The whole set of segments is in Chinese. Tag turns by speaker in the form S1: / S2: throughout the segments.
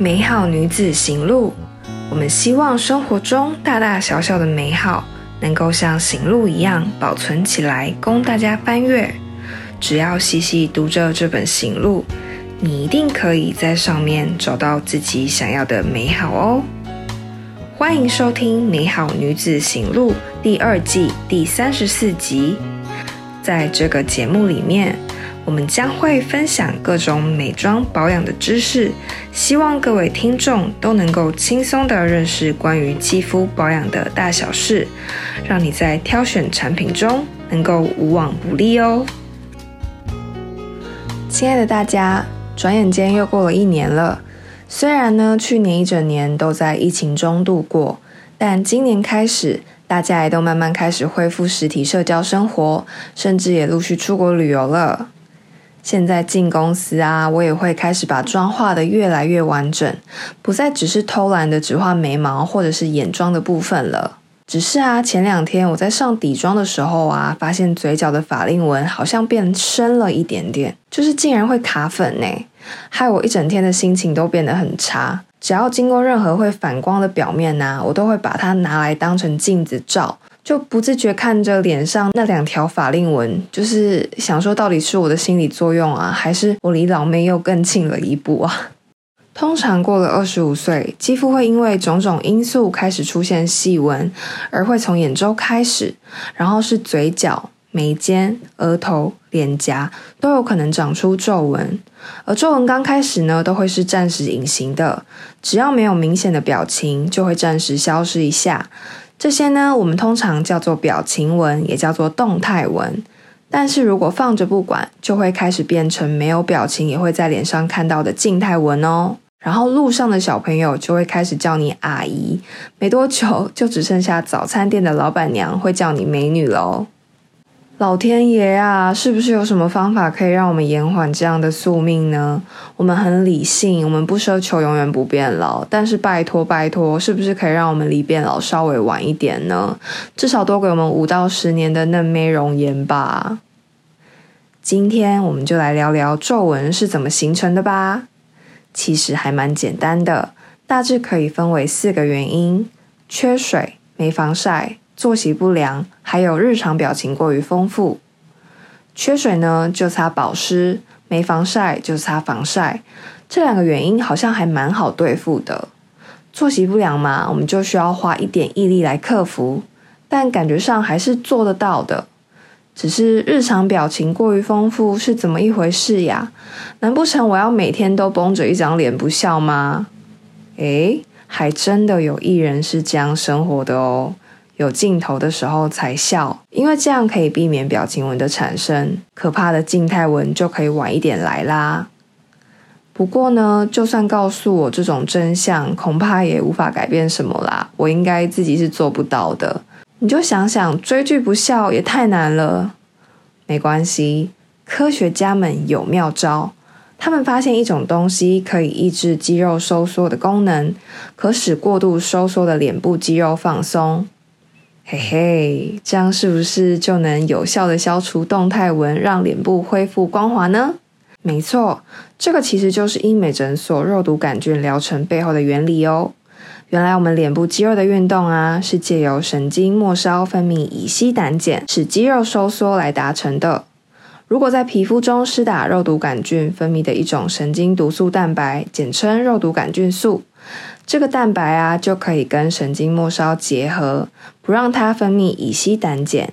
S1: 美好女子行路，我们希望生活中大大小小的美好能够像行路一样保存起来，供大家翻阅。只要细细读着这本行路，你一定可以在上面找到自己想要的美好哦。欢迎收听《美好女子行路》第二季第三十四集。在这个节目里面，我们将会分享各种美妆保养的知识，希望各位听众都能够轻松地认识关于肌肤保养的大小事，让你在挑选产品中能够无往不利哦。亲爱的大家，转眼间又过了一年了。虽然呢，去年一整年都在疫情中度过，但今年开始，大家也都慢慢开始恢复实体社交生活，甚至也陆续出国旅游了。现在进公司啊，我也会开始把妆画得越来越完整，不再只是偷懒的只画眉毛或者是眼妆的部分了。只是啊，前两天我在上底妆的时候啊，发现嘴角的法令纹好像变深了一点点，就是竟然会卡粉呢，害我一整天的心情都变得很差。只要经过任何会反光的表面啊，我都会把它拿来当成镜子照。就不自觉看着脸上那两条法令纹，就是想说，到底是我的心理作用啊，还是我离老妹又更近了一步啊？通常过了二十五岁，肌肤会因为种种因素开始出现细纹，而会从眼周开始，然后是嘴角、眉间、额头、脸颊都有可能长出皱纹。而皱纹刚开始呢，都会是暂时隐形的，只要没有明显的表情，就会暂时消失一下。这些呢，我们通常叫做表情纹，也叫做动态纹。但是如果放着不管，就会开始变成没有表情，也会在脸上看到的静态纹哦。然后路上的小朋友就会开始叫你阿姨，没多久就只剩下早餐店的老板娘会叫你美女喽。老天爷啊，是不是有什么方法可以让我们延缓这样的宿命呢？我们很理性，我们不奢求永远不变老，但是拜托拜托，是不是可以让我们离变老稍微晚一点呢？至少多给我们五到十年的嫩妹容颜吧。今天我们就来聊聊皱纹是怎么形成的吧。其实还蛮简单的，大致可以分为四个原因：缺水、没防晒。作息不良，还有日常表情过于丰富。缺水呢，就擦保湿；没防晒，就擦防晒。这两个原因好像还蛮好对付的。作息不良嘛，我们就需要花一点毅力来克服，但感觉上还是做得到的。只是日常表情过于丰富是怎么一回事呀？难不成我要每天都绷着一张脸不笑吗？诶，还真的有艺人是这样生活的哦。有镜头的时候才笑，因为这样可以避免表情纹的产生，可怕的静态纹就可以晚一点来啦。不过呢，就算告诉我这种真相，恐怕也无法改变什么啦。我应该自己是做不到的。你就想想，追剧不笑也太难了。没关系，科学家们有妙招，他们发现一种东西可以抑制肌肉收缩的功能，可使过度收缩的脸部肌肉放松。嘿嘿，这样是不是就能有效地消除动态纹，让脸部恢复光滑呢？没错，这个其实就是医美诊所肉毒杆菌疗程背后的原理哦。原来我们脸部肌肉的运动啊，是借由神经末梢分泌乙烯胆碱，使肌肉收缩来达成的。如果在皮肤中施打肉毒杆菌分泌的一种神经毒素蛋白，简称肉毒杆菌素。这个蛋白啊，就可以跟神经末梢结合，不让它分泌乙烯胆碱。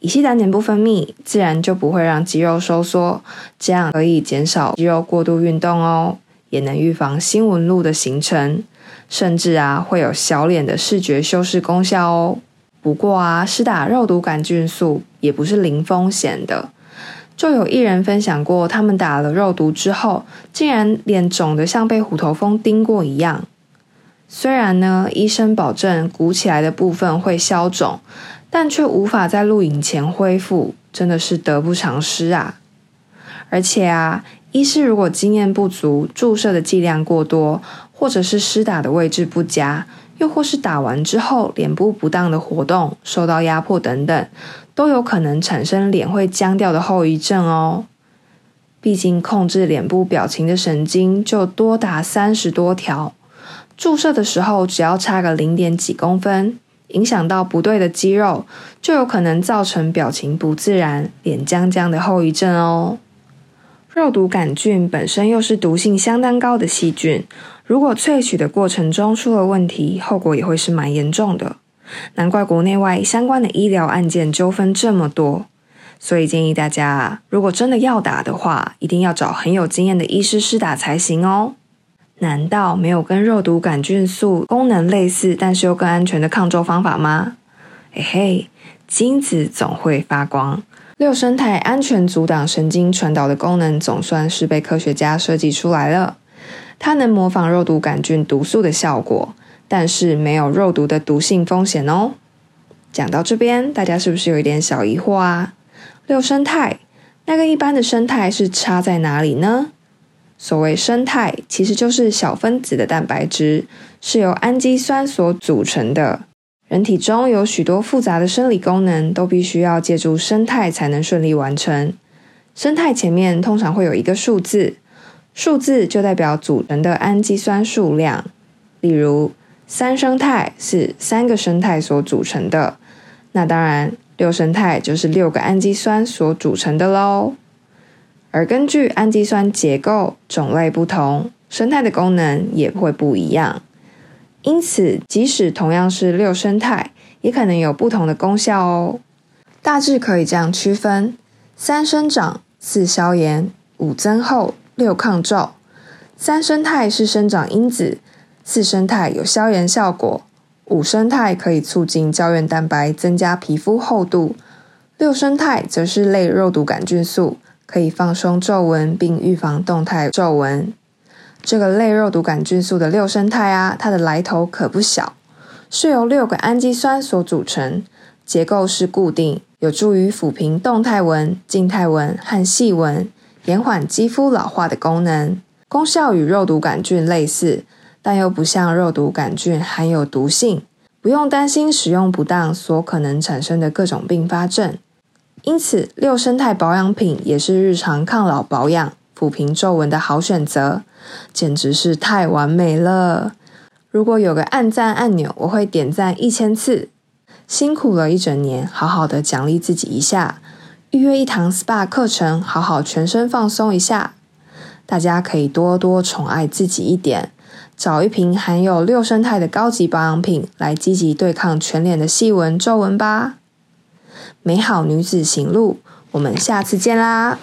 S1: 乙烯胆碱不分泌，自然就不会让肌肉收缩，这样可以减少肌肉过度运动哦，也能预防新纹路的形成，甚至啊会有小脸的视觉修饰功效哦。不过啊，施打肉毒杆菌素也不是零风险的，就有艺人分享过，他们打了肉毒之后，竟然脸肿得像被虎头蜂叮过一样。虽然呢，医生保证鼓起来的部分会消肿，但却无法在录影前恢复，真的是得不偿失啊！而且啊，医师如果经验不足，注射的剂量过多，或者是施打的位置不佳，又或是打完之后脸部不当的活动受到压迫等等，都有可能产生脸会僵掉的后遗症哦。毕竟控制脸部表情的神经就多达三十多条，注射的时候只要差个零点几公分，影响到不对的肌肉，就有可能造成表情不自然、脸僵僵的后遗症哦。肉毒杆菌本身又是毒性相当高的细菌，如果萃取的过程中出了问题，后果也会是蛮严重的。难怪国内外相关的医疗案件纠纷这么多。所以建议大家，如果真的要打的话，一定要找很有经验的医师施打才行哦。难道没有跟肉毒杆菌素功能类似，但是又更安全的抗皱方法吗？嘿嘿，金子总会发光。六胜肽安全阻挡神经传导的功能，总算是被科学家设计出来了。它能模仿肉毒杆菌毒素的效果，但是没有肉毒的毒性风险哦。讲到这边，大家是不是有一点小疑惑啊？六胜肽，那个一般的胜肽是差在哪里呢？所谓生态，其实就是小分子的蛋白质，是由氨基酸所组成的。人体中有许多复杂的生理功能，都必须要借助生态才能顺利完成。生态前面通常会有一个数字，数字就代表组成的氨基酸数量。例如，三生态是三个生态所组成的，那当然。六生态就是六个氨基酸所组成的喽，而根据氨基酸结构种类不同，生态的功能也会不一样。因此，即使同样是六生态，也可能有不同的功效哦。大致可以这样区分：三生长、四消炎、五增厚、六抗皱。三生态是生长因子，四生态有消炎效果。五生态可以促进胶原蛋白增加皮肤厚度，六生态则是类肉毒杆菌素，可以放松皱纹并预防动态皱纹。这个类肉毒杆菌素的六生态啊，它的来头可不小，是由六个氨基酸所组成，结构是固定，有助于抚平动态纹、静态纹和细纹，延缓肌肤老化的功能。功效与肉毒杆菌类似。但又不像肉毒杆菌含有毒性，不用担心使用不当所可能产生的各种并发症。因此，六生态保养品也是日常抗老保养、抚平皱纹的好选择，简直是太完美了！如果有个按赞按钮，我会点赞一千次。辛苦了一整年，好好的奖励自己一下，预约一堂 SPA 课程，好好全身放松一下。大家可以多多宠爱自己一点。找一瓶含有六生态的高级保养品来积极对抗全脸的细纹皱纹吧。美好女子行路，我们下次见啦！